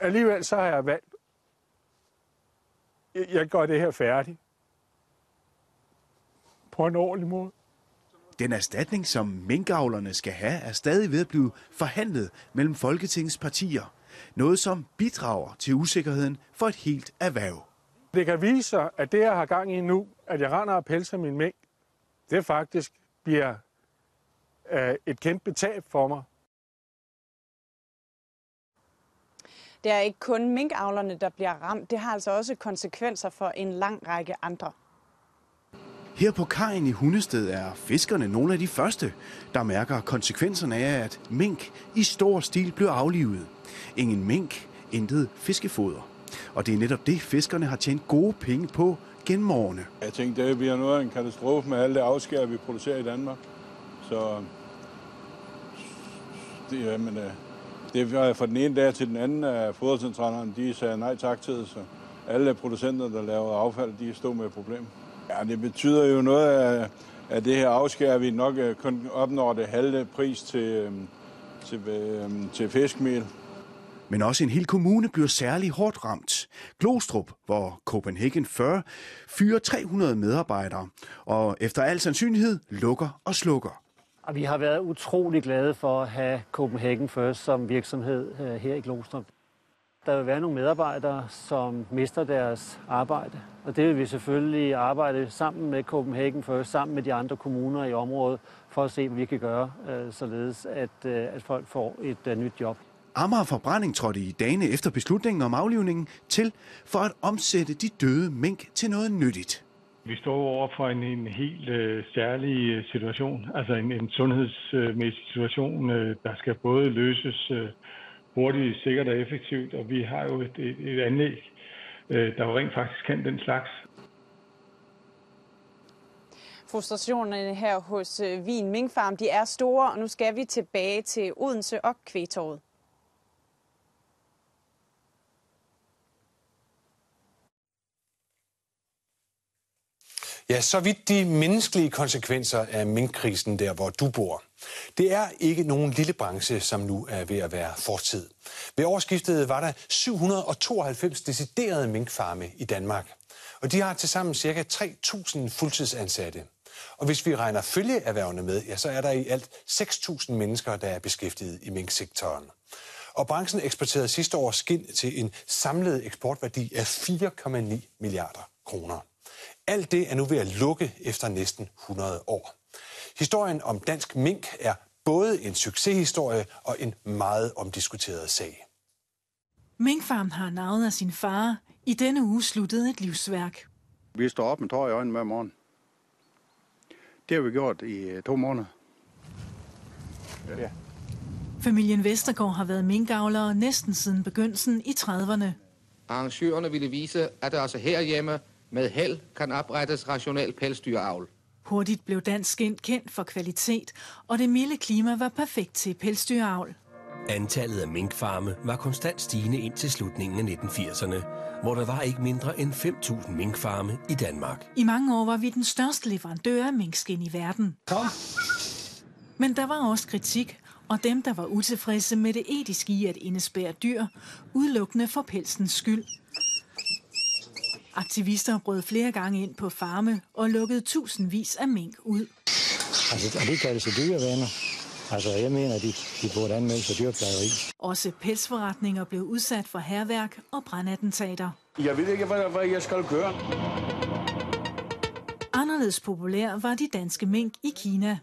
Alligevel så har jeg valgt, jeg gør det her færdigt. På en ordentlig måde. Den erstatning, som minkavlerne skal have, er stadig ved at blive forhandlet mellem Folketingets partier. Noget, som bidrager til usikkerheden for et helt erhverv. Det kan vise sig, at det, jeg har gang i nu, at jeg render og pelser min mink, det faktisk bliver øh, et kæmpe tab for mig. Det er ikke kun minkavlerne, der bliver ramt. Det har altså også konsekvenser for en lang række andre. Her på kajen i Hundested er fiskerne nogle af de første, der mærker konsekvenserne af, at mink i stor stil bliver aflivet. Ingen mink, intet fiskefoder. Og det er netop det, fiskerne har tjent gode penge på gennem. Jeg tænkte, det bliver noget af en katastrofe med alle det afskær, vi producerer i Danmark. Så det, jamen, øh, det var fra den ene dag til den anden, at fodercentralerne de sagde nej tak til det, så alle producenter, der laver affald, de stod med et problem. Ja, det betyder jo noget af, af det her afskær, vi nok øh, kun opnår det halve pris til, øh, til, til, til fiskmel. Men også en hel kommune bliver særlig hårdt ramt. Glostrup, hvor Copenhagen 40 fyrer 300 medarbejdere, og efter al sandsynlighed lukker og slukker. Og vi har været utrolig glade for at have Copenhagen First som virksomhed øh, her i Glostrup. Der vil være nogle medarbejdere, som mister deres arbejde. Og det vil vi selvfølgelig arbejde sammen med Copenhagen First, sammen med de andre kommuner i området, for at se, hvad vi kan gøre, øh, således at, øh, at folk får et nyt job. Amager Forbrænding trådte i dagene efter beslutningen om aflivningen til for at omsætte de døde mink til noget nyttigt. Vi står over for en, en helt øh, særlig situation, altså en, en sundhedsmæssig situation, øh, der skal både løses øh, hurtigt, sikkert og effektivt, og vi har jo et, et, et anlæg, øh, der jo rent faktisk kan den slags. Frustrationerne her hos øh, Vin Minkfarm, de er store, og nu skal vi tilbage til Odense og Kvægtorvet. Ja, så vidt de menneskelige konsekvenser af minkkrisen der, hvor du bor. Det er ikke nogen lille branche, som nu er ved at være fortid. Ved årsskiftet var der 792 deciderede minkfarme i Danmark. Og de har tilsammen ca. 3.000 fuldtidsansatte. Og hvis vi regner følgeerhvervene med, ja, så er der i alt 6.000 mennesker, der er beskæftiget i minksektoren. Og branchen eksporterede sidste år skind til en samlet eksportværdi af 4,9 milliarder kroner. Alt det er nu ved at lukke efter næsten 100 år. Historien om dansk mink er både en succeshistorie og en meget omdiskuteret sag. Minkfarm har navnet af sin far. I denne uge sluttede et livsværk. Vi står op med tår i øjnene hver morgen. Det har vi gjort i øh, to måneder. Ja. Familien Vestergaard har været minkavlere næsten siden begyndelsen i 30'erne. Arrangørerne ville vise, at der også herhjemme med held kan oprettes rationel pelsdyravl. Hurtigt blev dansk skind kendt for kvalitet, og det milde klima var perfekt til pelsdyravl. Antallet af minkfarme var konstant stigende indtil slutningen af 1980'erne, hvor der var ikke mindre end 5.000 minkfarme i Danmark. I mange år var vi den største leverandør af minkskin i verden. Kom. Men der var også kritik, og dem, der var utilfredse med det etiske i at indespære dyr, udelukkende for pelsens skyld. Aktivister brød flere gange ind på farme og lukkede tusindvis af mink ud. Altså, og det kaldes sig dyrevenner. Altså, jeg mener, de, de burde anmelde sig dyrplejeri. Også pelsforretninger blev udsat for herværk og brandattentater. Jeg ved ikke, hvad, hvad jeg skal gøre. Anderledes populær var de danske mink i Kina.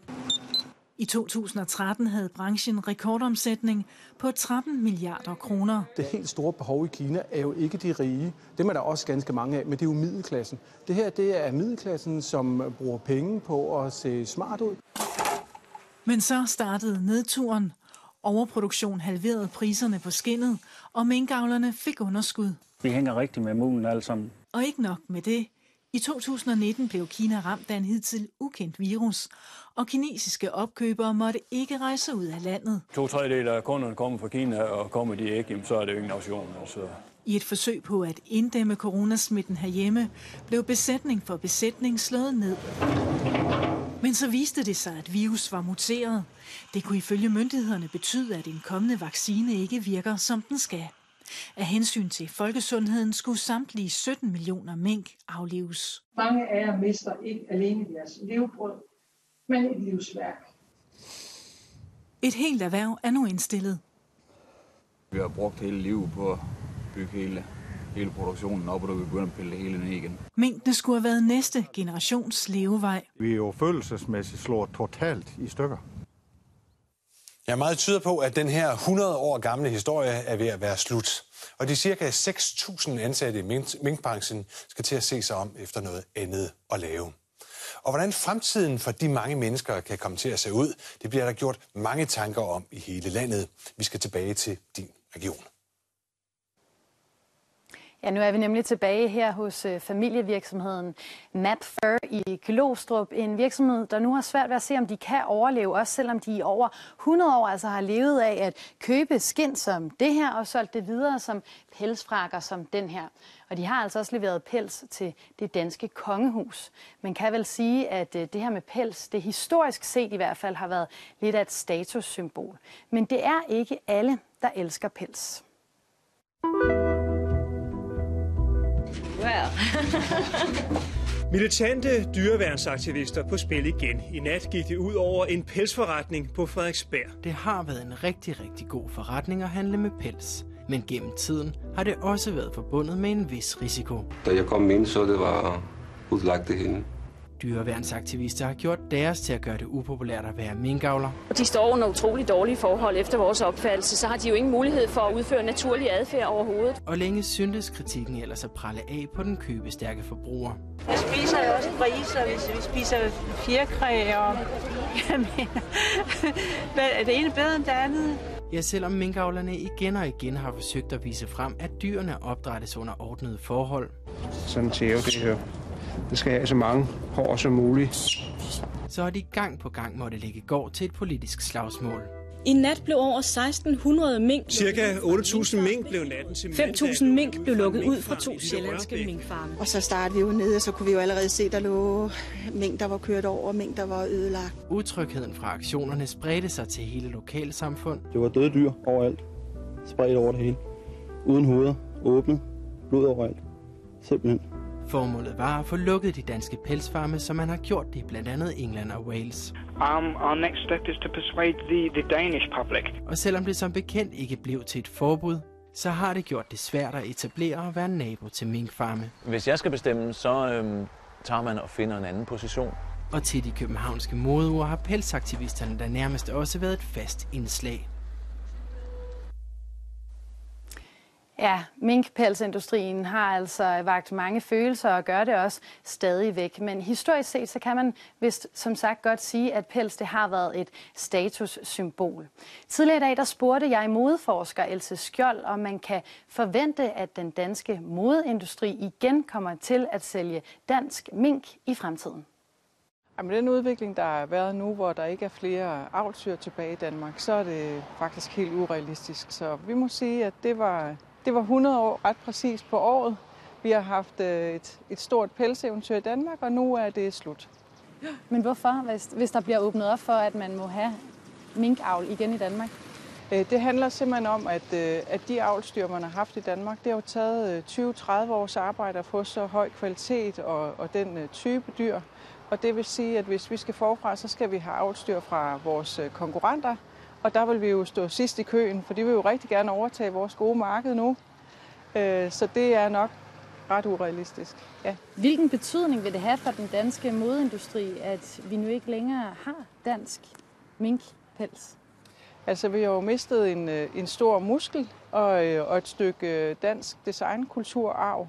I 2013 havde branchen rekordomsætning på 13 milliarder kroner. Det helt store behov i Kina er jo ikke de rige. Dem er der også ganske mange af, men det er jo middelklassen. Det her det er middelklassen, som bruger penge på at se smart ud. Men så startede nedturen. Overproduktion halverede priserne på skinnet, og minkavlerne fik underskud. Vi hænger rigtig med mulen alle sammen. Og ikke nok med det. I 2019 blev Kina ramt af en hidtil ukendt virus, og kinesiske opkøbere måtte ikke rejse ud af landet. To tredjedel af kunderne kommer fra Kina, og kommer de ikke, så er det jo ingen nation. Altså. I et forsøg på at inddæmme coronasmitten herhjemme, blev besætning for besætning slået ned. Men så viste det sig, at virus var muteret. Det kunne ifølge myndighederne betyde, at en kommende vaccine ikke virker, som den skal. Af hensyn til folkesundheden skulle samtlige 17 millioner mink aflives. Mange af jer mister ikke alene deres levebrød, men et livsværk. Et helt erhverv er nu indstillet. Vi har brugt hele livet på at bygge hele, hele produktionen op, og du kan begynde at pille det hele ned igen. Minkene skulle have været næste generations levevej. Vi er jo følelsesmæssigt slået totalt i stykker. Ja, meget tyder på, at den her 100 år gamle historie er ved at være slut. Og de cirka 6.000 ansatte i minkbranchen skal til at se sig om efter noget andet at lave. Og hvordan fremtiden for de mange mennesker kan komme til at se ud, det bliver der gjort mange tanker om i hele landet. Vi skal tilbage til din region. Ja, nu er vi nemlig tilbage her hos øh, familievirksomheden Mapfer i Klostrup. En virksomhed, der nu har svært ved at se, om de kan overleve, også selvom de i over 100 år altså har levet af at købe skind som det her og solgt det videre som pelsfrakker som den her. Og de har altså også leveret pels til det danske kongehus. Man kan vel sige, at øh, det her med pels, det historisk set i hvert fald har været lidt af et statussymbol. Men det er ikke alle, der elsker pels. Well. Militante dyreværnsaktivister på spil igen. I nat gik det ud over en pelsforretning på Frederiksberg. Det har været en rigtig, rigtig god forretning at handle med pels. Men gennem tiden har det også været forbundet med en vis risiko. Da jeg kom ind, så det var udlagt det hele. Dyreværnsaktivister har gjort deres til at gøre det upopulært at være minkavler. Og de står under utrolig dårlige forhold efter vores opfattelse, så har de jo ingen mulighed for at udføre naturlig adfærd overhovedet. Og længe syntes kritikken ellers at pralle af på den købestærke forbruger. Vi spiser jo også griser, hvis vi spiser fjerkræ og... Jamen, er det ene bedre end det andet? Ja, selvom minkavlerne igen og igen har forsøgt at vise frem, at dyrene opdrættes under ordnede forhold. Sådan tæve det her. Det skal have så mange hår som muligt. Så har de gang på gang måtte lægge gård til et politisk slagsmål. I nat blev over 1600 mink... Cirka 8.000 mink blev natten til 5.000 mink blev lukket ud fra to sjællandske minkfarme. Og så startede vi jo nede, og så kunne vi jo allerede se, der lå mink, der var kørt over, mink, der var ødelagt. Utrygheden fra aktionerne spredte sig til hele lokalsamfund. Det var døde dyr overalt. Spredt over det hele. Uden hoveder. Åbne. Blod overalt. Simpelthen. Formålet var at få lukket de danske pelsfarme, som man har gjort det i blandt andet England og Wales. Um, our next step is to persuade the, the Danish public. Og selvom det som bekendt ikke blev til et forbud, så har det gjort det svært at etablere og være nabo til minkfarme. Hvis jeg skal bestemme, så øhm, tager man og finder en anden position. Og til de københavnske modeuger har pelsaktivisterne der nærmest også været et fast indslag. Ja, minkpelsindustrien har altså vagt mange følelser og gør det også stadigvæk. Men historisk set, så kan man vist som sagt godt sige, at pels det har været et statussymbol. Tidligere i dag, der spurgte jeg modeforsker Else Skjold, om man kan forvente, at den danske modeindustri igen kommer til at sælge dansk mink i fremtiden. Med den udvikling, der har været nu, hvor der ikke er flere avlsyr tilbage i Danmark, så er det faktisk helt urealistisk. Så vi må sige, at det var det var 100 år ret præcis på året. Vi har haft øh, et, et stort pelseventyr i Danmark, og nu er det slut. Men hvorfor, hvis, hvis der bliver åbnet op for, at man må have minkavl igen i Danmark? Øh, det handler simpelthen om, at, øh, at de avlstyr, man har haft i Danmark, det har jo taget 20-30 års arbejde at få så høj kvalitet og, og den type dyr. Og det vil sige, at hvis vi skal forfra, så skal vi have avlstyr fra vores konkurrenter, og der vil vi jo stå sidst i køen, for de vil jo rigtig gerne overtage vores gode marked nu. Øh, så det er nok ret urealistisk. Ja. Hvilken betydning vil det have for den danske modeindustri, at vi nu ikke længere har dansk minkpels? Altså, vi har jo mistet en, øh, en stor muskel og, øh, og et stykke dansk designkulturarv.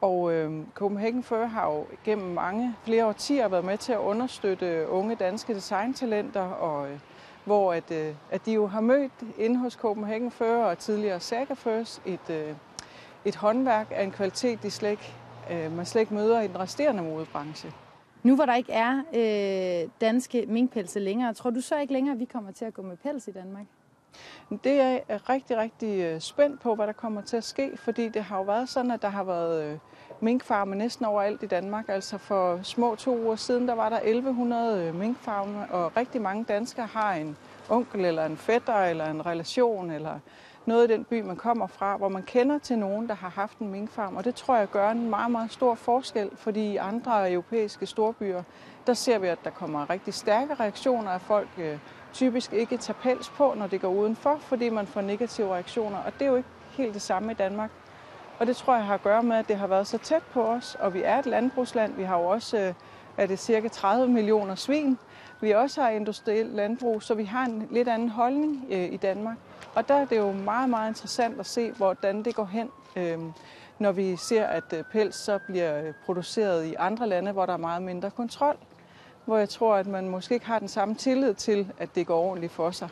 Og øh, Copenhagen Fur har jo gennem mange flere årtier været med til at understøtte unge danske designtalenter, og øh, hvor at, øh, at de jo har mødt inde hos Copenhagen Fur og tidligere Saga Furs et, øh, et håndværk af en kvalitet, de slet ikke, øh, man slet ikke møder i den resterende modebranche. Nu hvor der ikke er øh, danske minkpelse længere, tror du så ikke længere, at vi kommer til at gå med pels i Danmark? Det er jeg rigtig, rigtig øh, spændt på, hvad der kommer til at ske, fordi det har jo været sådan, at der har været øh, minkfarme næsten overalt i Danmark. Altså for små to uger siden, der var der 1100 øh, minkfarme, og rigtig mange danskere har en onkel eller en fætter eller en relation eller noget i den by, man kommer fra, hvor man kender til nogen, der har haft en minkfarm. Og det tror jeg gør en meget, meget stor forskel, fordi i andre europæiske storbyer, der ser vi, at der kommer rigtig stærke reaktioner af folk, øh, typisk ikke tager pels på, når det går udenfor, fordi man får negative reaktioner. Og det er jo ikke helt det samme i Danmark. Og det tror jeg har at gøre med, at det har været så tæt på os, og vi er et landbrugsland. Vi har jo også øh, er det cirka 30 millioner svin. Vi også har industrielt landbrug, så vi har en lidt anden holdning øh, i Danmark. Og der er det jo meget, meget interessant at se, hvordan det går hen, øh, når vi ser, at øh, pels så bliver øh, produceret i andre lande, hvor der er meget mindre kontrol. Hvor jeg tror, at man måske ikke har den samme tillid til, at det går ordentligt for sig.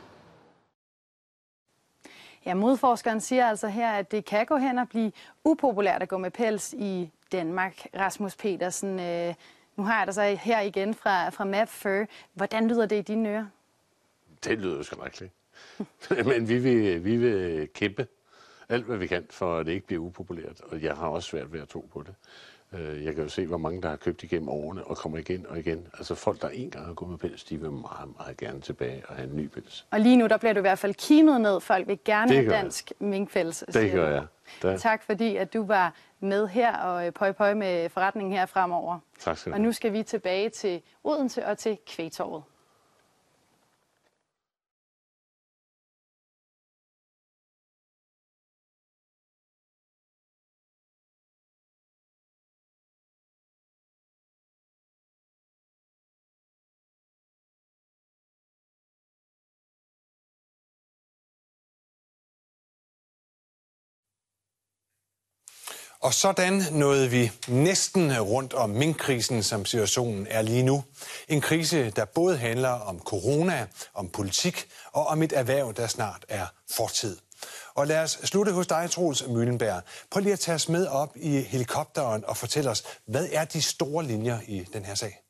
Ja, modforskeren siger altså her, at det kan gå hen og blive upopulært at gå med pels i Danmark. Rasmus Petersen, øh, nu har jeg dig så her igen fra, fra Map Fur. Hvordan lyder det i dine ører? Det lyder jo skrækkeligt. Men vi vil, vi vil kæmpe alt, hvad vi kan, for at det ikke bliver upopulært. Og jeg har også svært ved at tro på det. Øh, jeg kan jo se, hvor mange, der har købt igennem årene og kommer igen og igen. Altså folk, der en gang har gået med pels, de vil meget, meget gerne tilbage og have en ny pels. Og lige nu, der bliver du i hvert fald kimet ned. Folk vil gerne have dansk minkpels. Det gør jeg. Da. Tak fordi, at du var med her og øh, pøj pøj med forretningen her fremover. Tak skal du Og nu skal vi tilbage til Odense og til Kvægtorvet. Og sådan nåede vi næsten rundt om minkkrisen, som situationen er lige nu. En krise, der både handler om corona, om politik og om et erhverv, der snart er fortid. Og lad os slutte hos dig, Troels Møllenberg. Prøv lige at tage os med op i helikopteren og fortæl os, hvad er de store linjer i den her sag?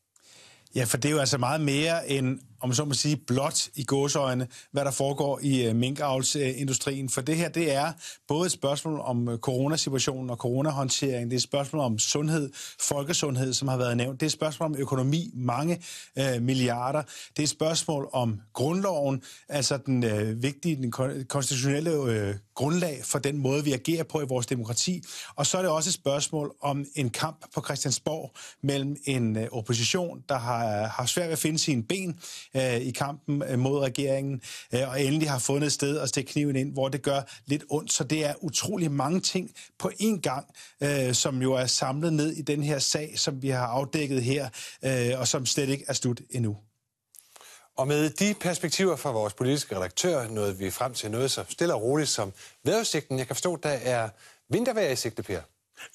Ja, for det er jo altså meget mere end om så må sige, blot i gåsøjne, hvad der foregår i øh, minkavlsindustrien. For det her, det er både et spørgsmål om øh, coronasituationen og coronahåndtering. Det er et spørgsmål om sundhed, folkesundhed, som har været nævnt. Det er et spørgsmål om økonomi, mange øh, milliarder. Det er et spørgsmål om grundloven, altså den øh, vigtige, den konstitutionelle øh, grundlag for den måde, vi agerer på i vores demokrati. Og så er det også et spørgsmål om en kamp på Christiansborg mellem en øh, opposition, der har, har svært ved at finde sine ben, øh, i kampen øh, mod regeringen, øh, og endelig har fundet et sted at stikke kniven ind, hvor det gør lidt ondt. Så det er utrolig mange ting på én gang, øh, som jo er samlet ned i den her sag, som vi har afdækket her, øh, og som slet ikke er slut endnu. Og med de perspektiver fra vores politiske redaktør nåede vi frem til noget så stille og roligt som vejrudsigten. Jeg kan forstå, der er vintervejr i sigte, Per.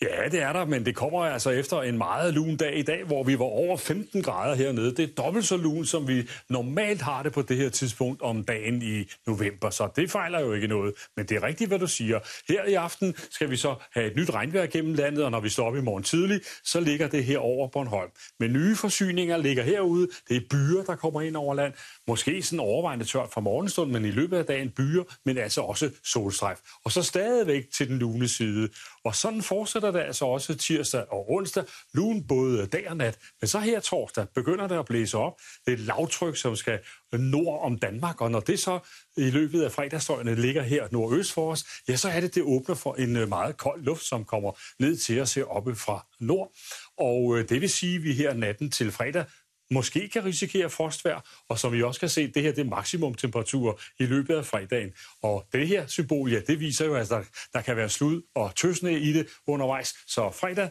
Ja, det er der, men det kommer altså efter en meget lun dag i dag, hvor vi var over 15 grader hernede. Det er dobbelt så lun, som vi normalt har det på det her tidspunkt om dagen i november, så det fejler jo ikke noget. Men det er rigtigt, hvad du siger. Her i aften skal vi så have et nyt regnvejr gennem landet, og når vi står op i morgen tidlig, så ligger det her over Bornholm. Men nye forsyninger ligger herude. Det er byer, der kommer ind over land. Måske sådan overvejende tørt fra morgenstund, men i løbet af dagen byer, men altså også solstrejf. Og så stadigvæk til den lune side. Og sådan fortsætter det altså også tirsdag og onsdag. Lun både dag og nat. Men så her torsdag begynder det at blæse op. Det er et lavtryk, som skal nord om Danmark. Og når det så i løbet af fredagsstøjene ligger her nordøst for os, ja, så er det, det åbner for en øh, meget kold luft, som kommer ned til os her oppe fra nord. Og øh, det vil sige, at vi her natten til fredag måske kan risikere frostvær, og som vi også kan se, det her det er maksimumtemperaturer i løbet af fredagen. Og det her symbol, ja, det viser jo, at der, der kan være slud og tøsne i det undervejs. Så fredag,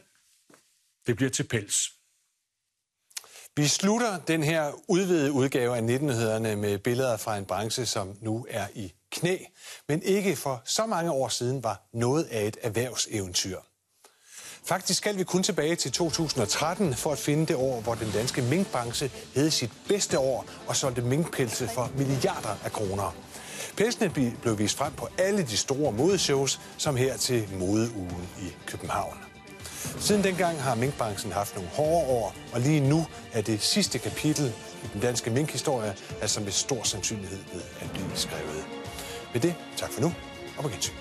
det bliver til pels. Vi slutter den her udvidede udgave af 19 med billeder fra en branche, som nu er i knæ, men ikke for så mange år siden var noget af et erhvervseventyr. Faktisk skal vi kun tilbage til 2013 for at finde det år, hvor den danske minkbranche havde sit bedste år og solgte minkpelse for milliarder af kroner. Pelsene blev vist frem på alle de store modeshows, som her til modeugen i København. Siden dengang har minkbranchen haft nogle hårde år, og lige nu er det sidste kapitel i den danske minkhistorie, altså med stor sandsynlighed ved at blive skrevet. Med det, tak for nu, og på gensyn.